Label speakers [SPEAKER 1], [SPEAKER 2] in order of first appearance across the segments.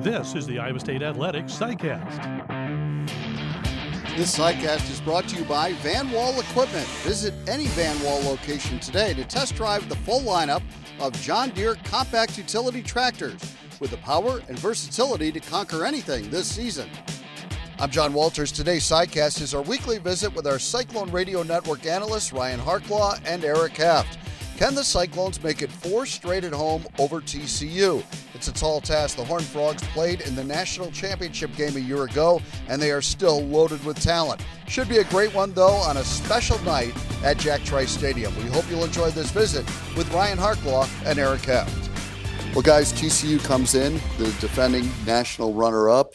[SPEAKER 1] This is the Iowa State Athletics SciCast.
[SPEAKER 2] This SciCast is brought to you by Van Wall Equipment. Visit any Van Wall location today to test drive the full lineup of John Deere compact utility tractors with the power and versatility to conquer anything this season. I'm John Walters. Today's SciCast is our weekly visit with our Cyclone Radio Network analysts Ryan Harklau and Eric Heft. Can the Cyclones make it four straight at home over TCU? It's a tall task. The Horned Frogs played in the national championship game a year ago, and they are still loaded with talent. Should be a great one, though, on a special night at Jack Trice Stadium. We hope you'll enjoy this visit with Ryan Harklau and Eric Heft. Well, guys, TCU comes in, the defending national runner up.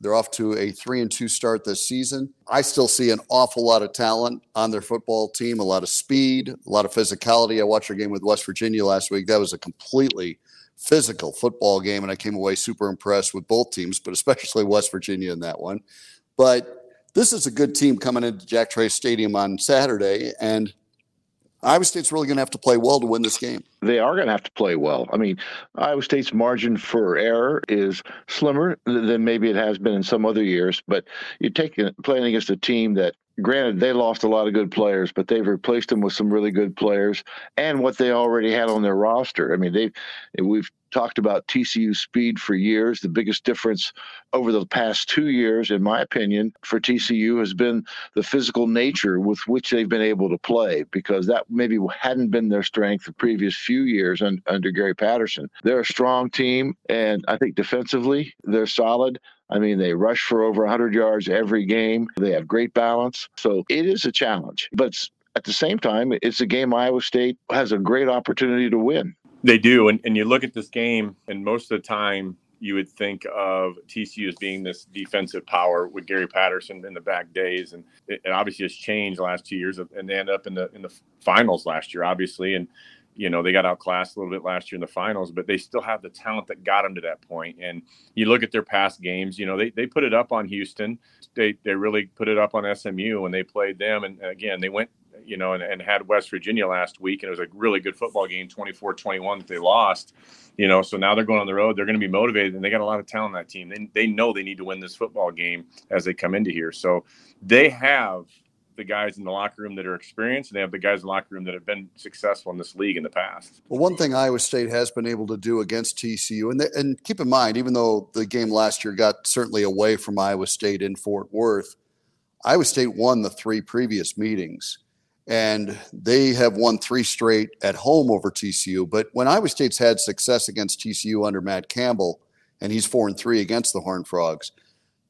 [SPEAKER 2] They're off to a three and two start this season. I still see an awful lot of talent on their football team, a lot of speed, a lot of physicality. I watched a game with West Virginia last week. That was a completely physical football game, and I came away super impressed with both teams, but especially West Virginia in that one. But this is a good team coming into Jack Trice Stadium on Saturday, and Iowa State's really going to have to play well to win this game.
[SPEAKER 3] They are going to have to play well. I mean, Iowa State's margin for error is slimmer than maybe it has been in some other years, but you're taking uh, playing against a team that granted they lost a lot of good players but they've replaced them with some really good players and what they already had on their roster. I mean they've, we've talked about TCU speed for years. The biggest difference over the past two years, in my opinion, for TCU has been the physical nature with which they've been able to play, because that maybe hadn't been their strength the previous few years un- under Gary Patterson. They're a strong team, and I think defensively, they're solid. I mean, they rush for over 100 yards every game. They have great balance. So it is a challenge. But at the same time, it's a game Iowa State has a great opportunity to win.
[SPEAKER 4] They do. And, and you look at this game, and most of the time, you would think of TCU as being this defensive power with Gary Patterson in the back days, and it, it, obviously has changed the last two years, and they end up in the in the finals last year, obviously, and you know they got outclassed a little bit last year in the finals, but they still have the talent that got them to that point. And you look at their past games, you know they they put it up on Houston, they they really put it up on SMU when they played them, and again they went you know, and, and had West Virginia last week, and it was a really good football game, 24-21 that they lost. You know, so now they're going on the road. They're going to be motivated, and they got a lot of talent on that team. They, they know they need to win this football game as they come into here. So they have the guys in the locker room that are experienced, and they have the guys in the locker room that have been successful in this league in the past.
[SPEAKER 2] Well, one thing Iowa State has been able to do against TCU, and they, and keep in mind, even though the game last year got certainly away from Iowa State in Fort Worth, Iowa State won the three previous meetings and they have won three straight at home over TCU. But when Iowa State's had success against TCU under Matt Campbell, and he's four and three against the Horned Frogs,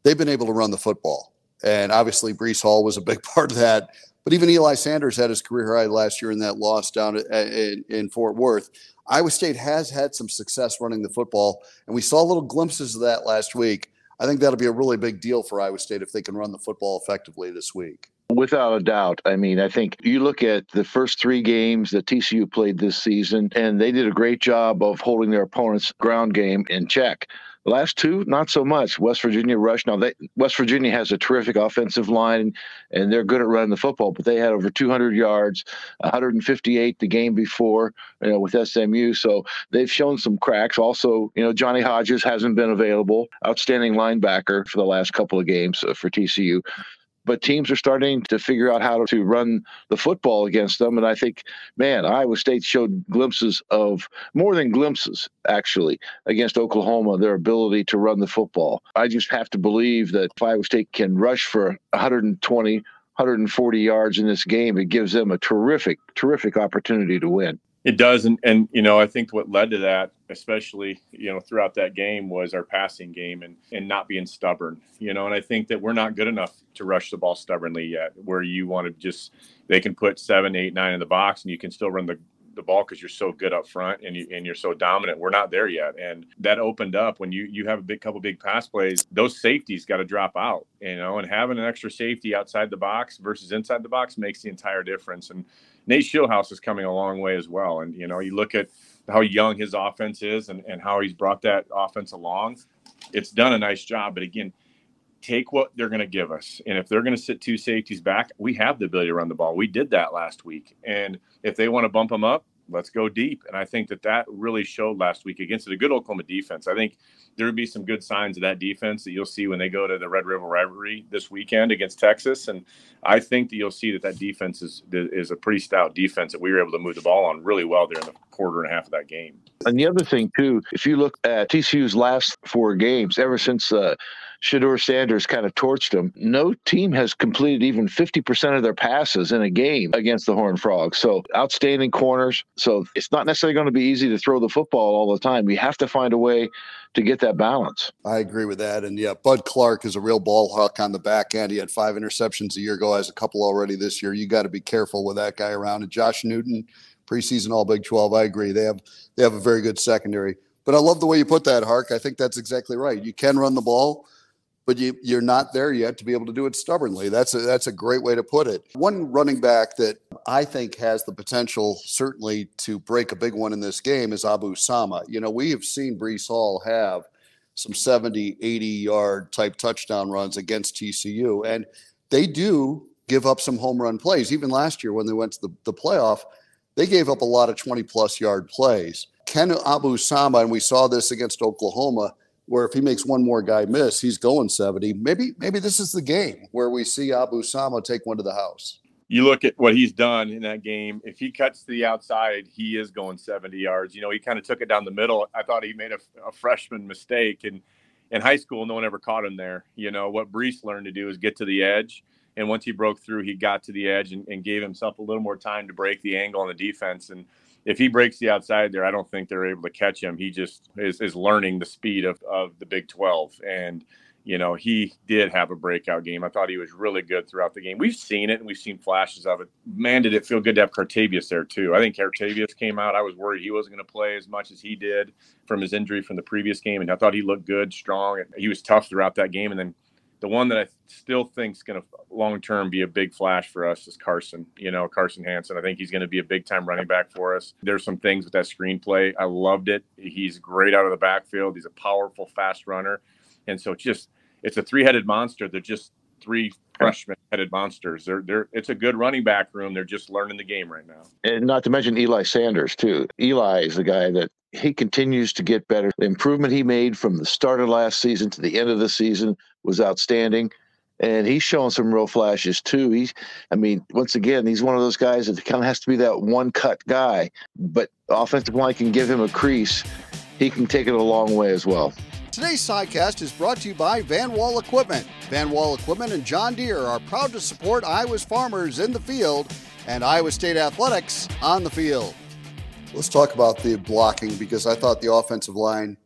[SPEAKER 2] they've been able to run the football. And obviously, Breece Hall was a big part of that. But even Eli Sanders had his career high last year in that loss down in, in Fort Worth. Iowa State has had some success running the football, and we saw little glimpses of that last week. I think that'll be a really big deal for Iowa State if they can run the football effectively this week.
[SPEAKER 3] Without a doubt. I mean, I think you look at the first three games that TCU played this season, and they did a great job of holding their opponent's ground game in check. The last two, not so much. West Virginia rushed. Now, they, West Virginia has a terrific offensive line, and they're good at running the football. But they had over 200 yards, 158 the game before, you know, with SMU. So they've shown some cracks. Also, you know, Johnny Hodges hasn't been available. Outstanding linebacker for the last couple of games uh, for TCU but teams are starting to figure out how to run the football against them. And I think, man, Iowa State showed glimpses of more than glimpses, actually, against Oklahoma, their ability to run the football. I just have to believe that if Iowa State can rush for 120, 140 yards in this game, it gives them a terrific, terrific opportunity to win.
[SPEAKER 4] It does, and and you know I think what led to that, especially you know throughout that game, was our passing game and and not being stubborn. You know, and I think that we're not good enough to rush the ball stubbornly yet. Where you want to just they can put seven, eight, nine in the box, and you can still run the the ball because you're so good up front and you and you're so dominant. We're not there yet, and that opened up when you you have a big couple big pass plays. Those safeties got to drop out, you know, and having an extra safety outside the box versus inside the box makes the entire difference. And Nate Scheelhaase is coming a long way as well. And, you know, you look at how young his offense is and, and how he's brought that offense along. It's done a nice job. But again, take what they're going to give us. And if they're going to sit two safeties back, we have the ability to run the ball. We did that last week. And if they want to bump them up, let's go deep. And I think that that really showed last week against a good Oklahoma defense. I think there would be some good signs of that defense that you'll see when they go to the Red River rivalry this weekend against Texas. And I think that you'll see that that defense is is a pretty stout defense that we were able to move the ball on really well there in the quarter and a half of that game.
[SPEAKER 3] And the other thing too, if you look at TCU's last four games, ever since uh, Shedeur Sanders kind of torched them. No team has completed even 50% of their passes in a game against the Horned Frogs. So outstanding corners. So it's not necessarily going to be easy to throw the football all the time. You have to find a way to get that balance.
[SPEAKER 2] I agree with that. And yeah, Bud Clark is a real ball hawk on the back end. He had five interceptions a year ago, has a couple already this year. You got to be careful with that guy around. And Josh Newton, preseason All Big 12, I agree. They have they have a very good secondary. But I love the way you put that, Hark. I think that's exactly right. You can run the ball but you, you're not there yet to be able to do it stubbornly. That's a, that's a great way to put it. One running back that I think has the potential, certainly, to break a big one in this game is Abu Sama. You know, we have seen Breece Hall have some 70, 80 yard type touchdown runs against TCU, and they do give up some home run plays. Even last year when they went to the, the playoff, they gave up a lot of 20 plus yard plays. Ken Abu Sama, and we saw this against Oklahoma where if he makes one more guy miss, he's going 70. Maybe maybe this is the game where we see Abu Sama take one to the house.
[SPEAKER 4] You look at what he's done in that game. If he cuts to the outside, he is going 70 yards. You know, he kind of took it down the middle. I thought he made a, a freshman mistake, and in high school, no one ever caught him there. You know what Breece learned to do is get to the edge, and once he broke through, he got to the edge and, and gave himself a little more time to break the angle on the defense. And if he breaks the outside there, I don't think they're able to catch him. He just is, is learning the speed of, of the Big 12. And, you know, he did have a breakout game. I thought he was really good throughout the game. We've seen it and we've seen flashes of it. Man, did it feel good to have Cartevious there, too. I think Cartevious came out. I was worried he wasn't going to play as much as he did from his injury from the previous game. And I thought he looked good, strong. He was tough throughout that game. And then the one that I still think is going to long term be a big flash for us is Carson. You know, Carson Hansen. I think he's going to be a big time running back for us. There's some things with that screenplay. I loved it. He's great out of the backfield. He's a powerful, fast runner, and so it's just it's a three headed monster. They're just three freshman headed monsters. They're they're it's a good running back room. They're just learning the game right now.
[SPEAKER 3] And not to mention Eli Sanders too. Eli is the guy that he continues to get better. The improvement he made from the start of last season to the end of the season was outstanding. And he's showing some real flashes too. He's, I mean, once again, he's one of those guys that kind of has to be that one cut guy, but offensive line can give him a crease. He can take it a long way as well.
[SPEAKER 2] Today's sidecast is brought to you by Van Wall Equipment. Van Wall Equipment and John Deere are proud to support Iowa's farmers in the field and Iowa State athletics on the field. Let's talk about the blocking because I thought the offensive line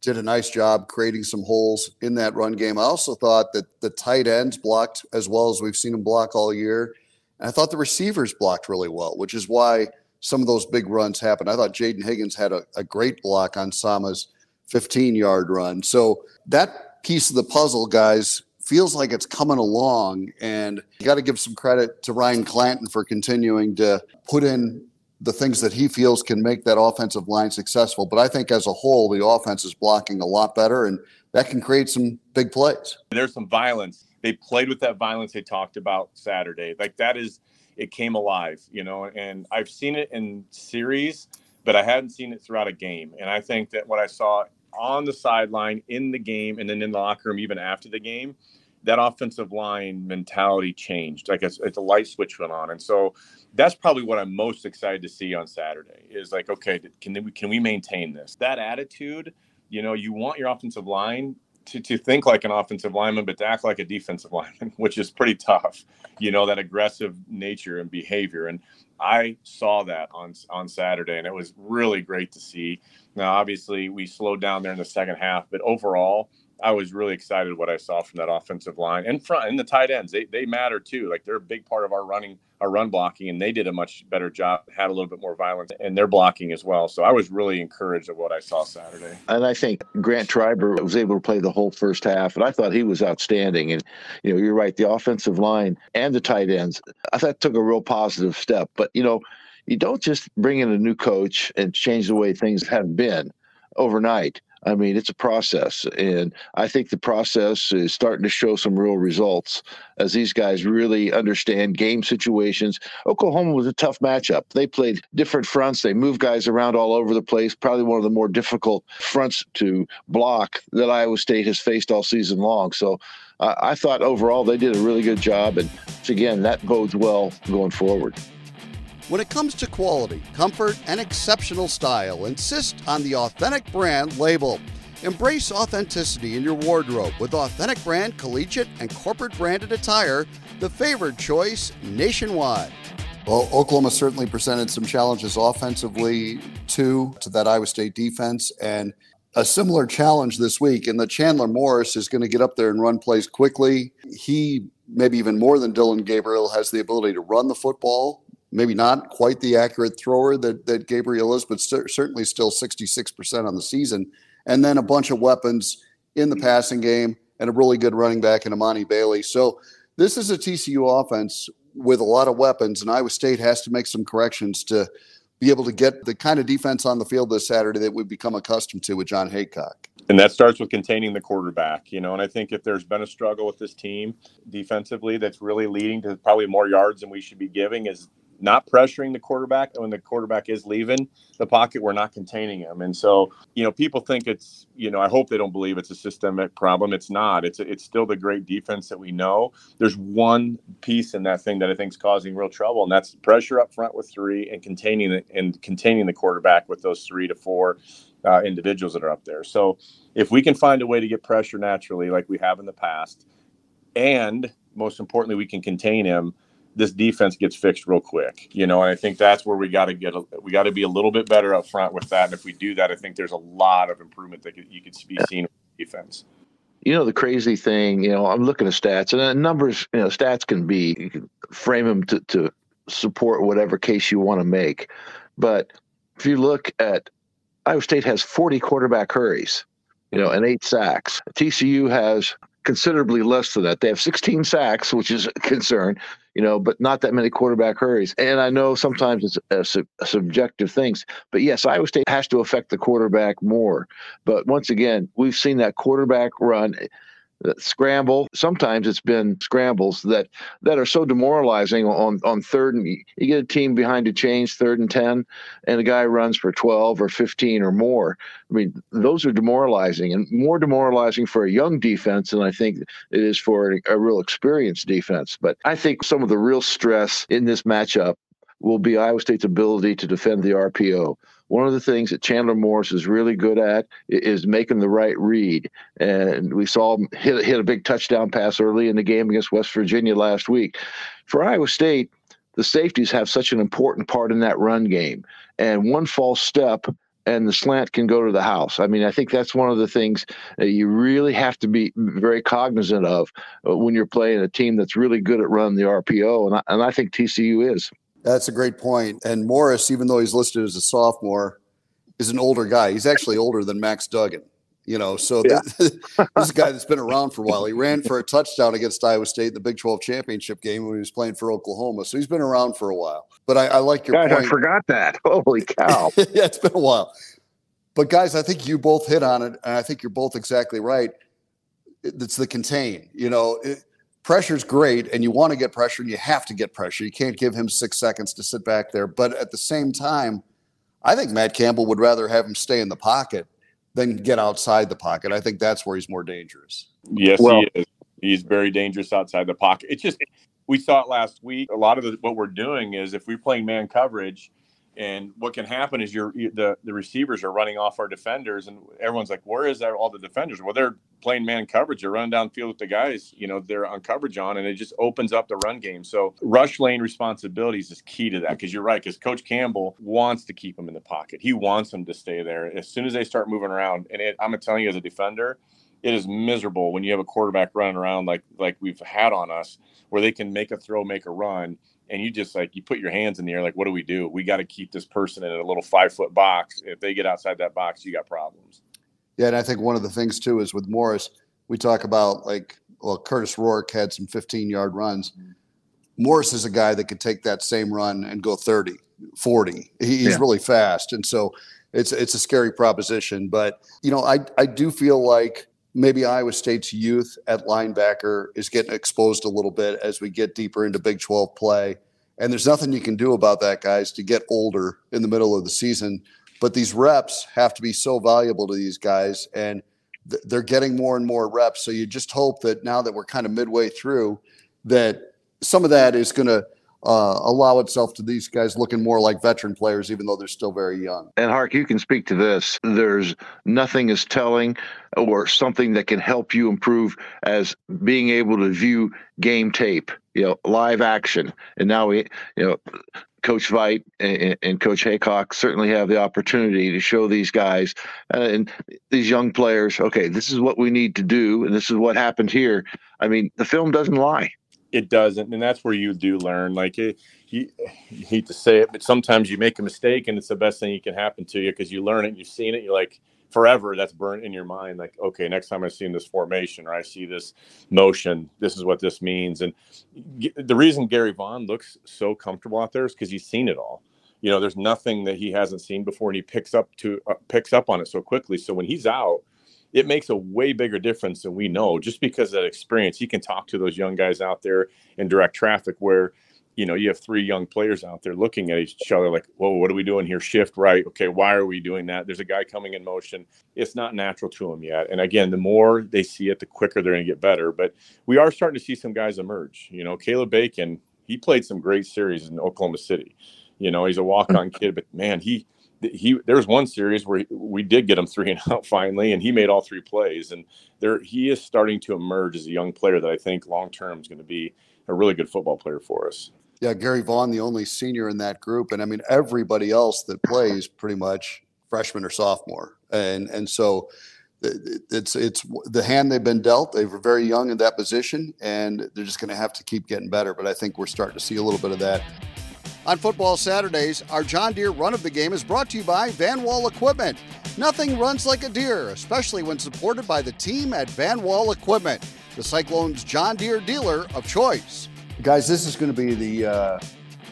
[SPEAKER 2] did a nice job creating some holes in that run game. I also thought that the tight ends blocked as well as we've seen them block all year. And I thought the receivers blocked really well, which is why some of those big runs happened. I thought Jayden Higgins had a, a great block on Sama's 15 yard run. So that piece of the puzzle, guys, feels like it's coming along. And you got to give some credit to Ryan Clanton for continuing to put in the things that he feels can make that offensive line successful. But I think as a whole, the offense is blocking a lot better, and that can create some big plays.
[SPEAKER 4] There's some violence. They played with that violence they talked about Saturday. Like that is, it came alive, you know. And I've seen it in series, but I hadn't seen it throughout a game. And I think that what I saw on the sideline, in the game, and then in the locker room, even after the game, that offensive line mentality changed. Like it's, it's a light switch went on, and so that's probably what I'm most excited to see on Saturday. Is like, okay, can we can we maintain this? That attitude, you know, you want your offensive line to, to think like an offensive lineman, but to act like a defensive lineman, which is pretty tough. You know, that aggressive nature and behavior. And I saw that on on Saturday, and it was really great to see. Now, obviously, we slowed down there in the second half, but overall, I was really excited what I saw from that offensive line and front and the tight ends. They they matter too. Like they're a big part of our running our run blocking, and they did a much better job. Had a little bit more violence in their blocking as well. So I was really encouraged of what I saw Saturday.
[SPEAKER 3] And I think Grant Treiber was able to play the whole first half, and I thought he was outstanding. And you know, you're right, the offensive line and the tight ends, I thought took a real positive step. But you know, you don't just bring in a new coach and change the way things have been overnight. I mean, it's a process. And I think the process is starting to show some real results as these guys really understand game situations. Oklahoma was a tough matchup. They played different fronts, they moved guys around all over the place, probably one of the more difficult fronts to block that Iowa State has faced all season long. So uh, I thought overall they did a really good job. And again, that bodes well going forward.
[SPEAKER 2] When it comes to quality, comfort, and exceptional style, insist on the Authentic Brand label. Embrace authenticity in your wardrobe with Authentic Brand collegiate and corporate branded attire, the favored choice nationwide. Well, Oklahoma certainly presented some challenges offensively too to that Iowa State defense, and a similar challenge this week. And the Chandler Morris is going to get up there and run plays quickly. He, maybe even more than Dillon Gabriel, has the ability to run the football maybe not quite the accurate thrower that, that Gabriel is, but st- certainly still 66% on the season. And then a bunch of weapons in the passing game and a really good running back in Emani Bailey. So this is a TCU offense with a lot of weapons, and Iowa State has to make some corrections to be able to get the kind of defense on the field this Saturday that we've become accustomed to with Jon Heacock.
[SPEAKER 4] And that starts with containing the quarterback, you know. And I think if there's been a struggle with this team defensively that's really leading to probably more yards than we should be giving, is not pressuring the quarterback when the quarterback is leaving the pocket we're not containing him. And so you know people think it's you know i hope they don't believe it's a systemic problem. It's not. It's it's still the great defense that we know. There's one piece in that thing that i think is causing real trouble and that's pressure up front with three and containing the, and containing the quarterback with those three to four uh, individuals that are up there. So if we can find a way to get pressure naturally like we have in the past and most importantly we can contain him this defense gets fixed real quick. You know, and I think that's where we got to get. A, we got to be a little bit better up front with that. And if we do that, I think there's a lot of improvement that you could be seen with defense.
[SPEAKER 3] You know, the crazy thing, you know, I'm looking at stats and uh, numbers, you know, stats can be, you can frame them to, to support whatever case you want to make. But if you look at Iowa State has 40 quarterback hurries, you know, and eight sacks. TCU has considerably less than that. They have 16 sacks, which is a concern, you know, but not that many quarterback hurries. And I know sometimes it's a, su- a subjective things, but yes, Iowa State has to affect the quarterback more. But once again, we've seen that quarterback run Uh, scramble. Sometimes it's been scrambles that that are so demoralizing on on third and you get a team behind a change third and ten, and a guy runs for twelve or fifteen or more. I mean, those are demoralizing and more demoralizing for a young defense than I think it is for a, a real experienced defense. But I think some of the real stress in this matchup will be Iowa State's ability to defend the RPO one of the things that Chandler Morris is really good at is making the right read. And we saw him hit, hit a big touchdown pass early in the game against West Virginia last week. For Iowa State, the safeties have such an important part in that run game. And one false step and the slant can go to the house. I mean, I think that's one of the things that you really have to be very cognizant of uh, when you're playing a team that's really good at running the RPO. And I, and I think TCU is.
[SPEAKER 2] That's a great point. And Morris, even though he's listed as a sophomore, is an older guy. He's actually older than Max Duggan. You know, so yeah. this, this is a guy that's been around for a while. He ran for a touchdown against Iowa State in the Big 12 championship game when he was playing for Oklahoma. So he's been around for a while. But I, I like your
[SPEAKER 3] God,
[SPEAKER 2] point.
[SPEAKER 3] I forgot that. Holy cow.
[SPEAKER 2] yeah, it's been a while. But guys, I think you both hit on it, and I think you're both exactly right. It's the contain. You know, it, pressure's great and you want to get pressure and you have to get pressure. You can't give him six seconds to sit back there. But at the same time, I think Matt Campbell would rather have him stay in the pocket than get outside the pocket. I think that's where he's more dangerous.
[SPEAKER 4] Yes, well, he is. He's very dangerous outside the pocket. It's just we saw it last week. A lot of the, what we're doing is if we're playing man coverage, and what can happen is you're the the receivers are running off our defenders, and everyone's like, "Where is that? All the defenders?" Well, they're playing man coverage. They're running downfield with the guys. You know, they're on coverage on, and it just opens up the run game. So rush lane responsibilities is key to that because you're right. Because Coach Campbell wants to keep them in the pocket. He wants them to stay there. As soon as they start moving around, and it, I'm telling you, as a defender, it is miserable when you have a quarterback running around like like we've had on us, where they can make a throw, make a run, and you just like you put your hands in the air like what do we do we got to keep this person in a little five foot box if they get outside that box you got problems
[SPEAKER 2] yeah and i think one of the things too is with morris we talk about like well kurtis rourke had some 15 yard runs morris is a guy that could take that same run and go 30 40 he's yeah. really fast and so it's it's a scary proposition. But you know, I I do feel like maybe Iowa State's youth at linebacker is getting exposed a little bit as we get deeper into Big 12 play. And there's nothing you can do about that, guys, to get older in the middle of the season. But these reps have to be so valuable to these guys, and th- they're getting more and more reps. So you just hope that now that we're kind of midway through, that some of that is going to uh, allow itself to these guys looking more like veteran players, even though they're still very young.
[SPEAKER 3] And Hark, you can speak to this. There's nothing as telling or something that can help you improve as being able to view game tape, you know, live action. And now we, you know, Coach and, and, Coach Heacock certainly have the opportunity to show these guys uh, and these young players, okay, this is what we need to do, and this is what happened here. I mean, the film doesn't lie
[SPEAKER 4] it doesn't and that's where you do learn like it, you, you, hate to say it but sometimes you make a mistake and it's the best thing that can happen to you because you learn it you've seen it you're like forever that's burnt in your mind like okay next time i see in this formation or i see this motion this is what this means and the reason gary vaughn looks so comfortable out there is because he's seen it all. You know there's nothing that he hasn't seen before and he picks up to uh, picks up on it so quickly so when he's out it makes a way bigger difference than we know just because of that experience. He can talk to those young guys out there in direct traffic where, you know, you have three young players out there looking at each other like, whoa, what are we doing here? Shift right. Okay, why are we doing that? There's a guy coming in motion. It's not natural to them yet. And again, the more they see it, the quicker they're going to get better. But we are starting to see some guys emerge. You know, Caleb Bacon, he played some great series in Oklahoma City. You know, he's a walk on kid, but man, he he there was one series where we did get him three and out finally, and he made all three plays. And there he is starting to emerge as a young player that I think long term is going to be a really good football player for us.
[SPEAKER 2] Yeah, Gary Vaughn, the only senior in that group, and I mean everybody else that plays pretty much freshman or sophomore, and and so it's it's the hand they've been dealt. They were very young in that position, and they're just going to have to keep getting better. But I think we're starting to see a little bit of that on Football Saturdays, our John Deere run of the game is brought to you by Van Wall Equipment. Nothing runs like a deer, especially when supported by the team at Van Wall Equipment, the Cyclones John Deere dealer of choice. Guys, this is going to be the uh,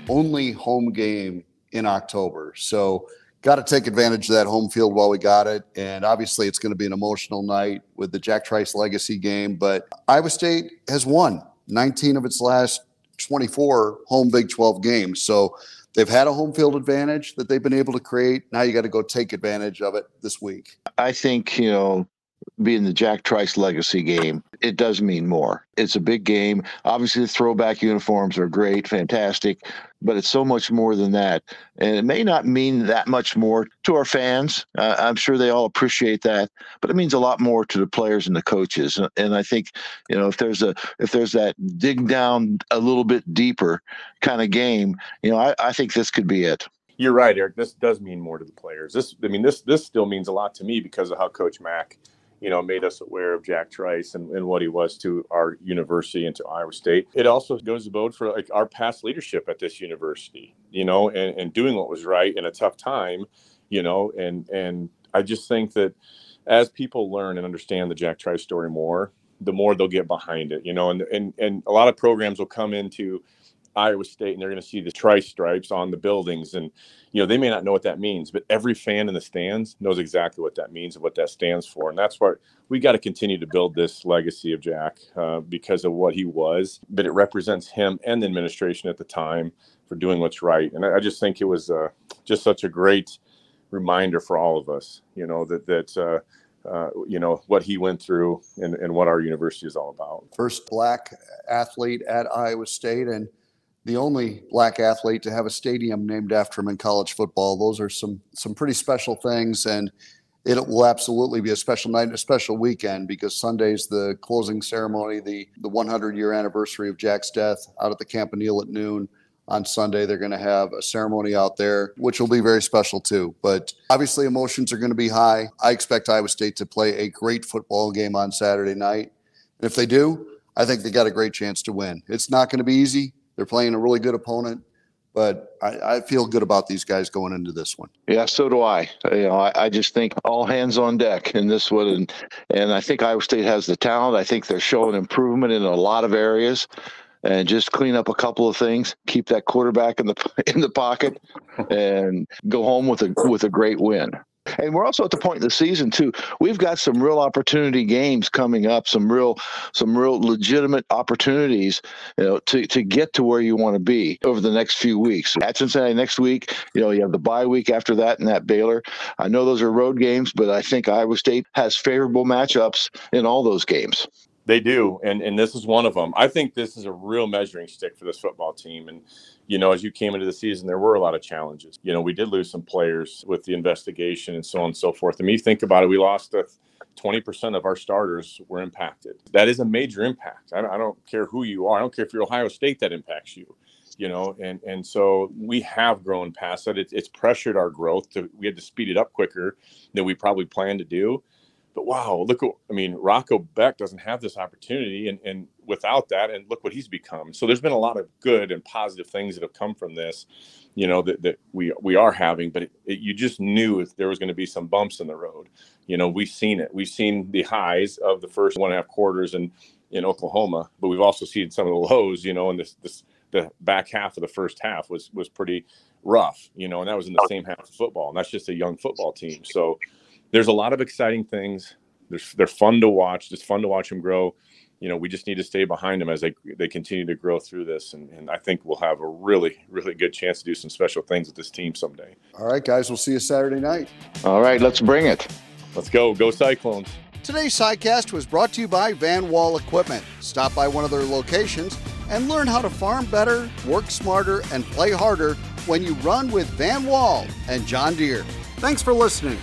[SPEAKER 2] only home game in October. So, got to take advantage of that home field while we got it. And obviously, it's going to be an emotional night with the Jack Trice legacy game. But Iowa State has won 19 of its last 24 home Big 12 games. So they've had a home field advantage that they've been able to create. Now you got to go take advantage of it this week.
[SPEAKER 3] I think, you know, being the Jack Trice legacy game, it does mean more. It's a big game. Obviously, the throwback uniforms are great, fantastic, but it's so much more than that. And it may not mean that much more to our fans. Uh, I'm sure they all appreciate that, but it means a lot more to the players and the coaches. And I think, you know, if there's a if there's that dig down a little bit deeper kind of game, you know, I, I think this could be it
[SPEAKER 4] you're right, Eric. This does mean more to the players. This, I mean, this this still means a lot to me because of how Coach Mack you know, made us aware of Jack Trice and, and what he was to our university and to Iowa State. It also goes to vote for like our past leadership at this university, you know, and, and doing what was right in a tough time, you know, and and I just think that as people learn and understand the Jack Trice story more, the more they'll get behind it, you know, and and and a lot of programs will come into Iowa State and they're going to see the tri stripes on the buildings. And, you know, they may not know what that means, but every fan in the stands knows exactly what that means and what that stands for. And that's what we got to continue to build this legacy of Jack uh, because of what he was. But it represents him and the administration at the time for doing what's right. And I, I just think it was uh, just such a great reminder for all of us, you know, that, that, uh, uh, you know what he went through and, and what our university is all about.
[SPEAKER 2] First black athlete at Iowa State, and the only black athlete to have a stadium named after him in college football. Those are some some pretty special things, and it will absolutely be a special night and a special weekend because Sunday's the closing ceremony, the the 100 year anniversary of Jack's death out at the Campanile at noon. On Sunday, they're going to have a ceremony out there, which will be very special too. But obviously, emotions are going to be high. I expect Iowa State to play a great football game on Saturday night. And if they do, I think they got a great chance to win. It's not going to be easy. They're playing a really good opponent, but I, I, feel good about these guys going into this one.
[SPEAKER 3] Yeah, so do I. You know, I, I just think all hands on deck in this one, and and I think Iowa State has the talent. I think they're showing improvement in a lot of areas and just clean up a couple of things, keep that quarterback in the in the pocket, and go home with a with a great win. And we're also at the point in the season too. We've got some real opportunity games coming up, some real some real legitimate opportunities, you know, to, to get to where you want to be over the next few weeks. At Cincinnati next week, you know, you have the bye week after that and that Baylor. I know those are road games, but I think Iowa State has favorable matchups in all those games.
[SPEAKER 4] They do, and and this is one of them. I think this is a real measuring stick for this football team. And you know, as you came into the season, there were a lot of challenges. You know, we did lose some players with the investigation and so on and so forth. Mean, you think about it, we lost a 20% of our starters were impacted. That is a major impact. I, I don't care who you are. I don't care if you're Ohio State that impacts you you know and and so we have grown past that it, it's pressured our growth to we had to speed it up quicker than we probably planned to do but wow, look, I mean, Rocco Becht doesn't have this opportunity, and, and without that, and look what he's become. So there's been a lot of good and positive things that have come from this, you know, that, that we we are having. But it, it, you just knew if there was going to be some bumps in the road. You know, we've seen it. We've seen the highs of the first one and a half quarters in in Oklahoma, but we've also seen some of the lows. You know, and this this the back half of the first half was was pretty rough. You know, and that was in the same half of football, and that's just a young football team. So there's a lot of exciting things. They're, they're fun to watch. It's fun to watch them grow. You know, we just need to stay behind them as they they continue to grow through this, and, and I think we'll have a really really good chance to do some special things with this team someday.
[SPEAKER 2] All right, guys, we'll see you Saturday night.
[SPEAKER 3] All right, let's bring it.
[SPEAKER 4] Let's go, go Cyclones.
[SPEAKER 2] Today's sidecast was brought to you by Van Wall Equipment. Stop by one of their locations and learn how to farm better, work smarter, and play harder when you run with Van Wall and John Deere. Thanks for listening.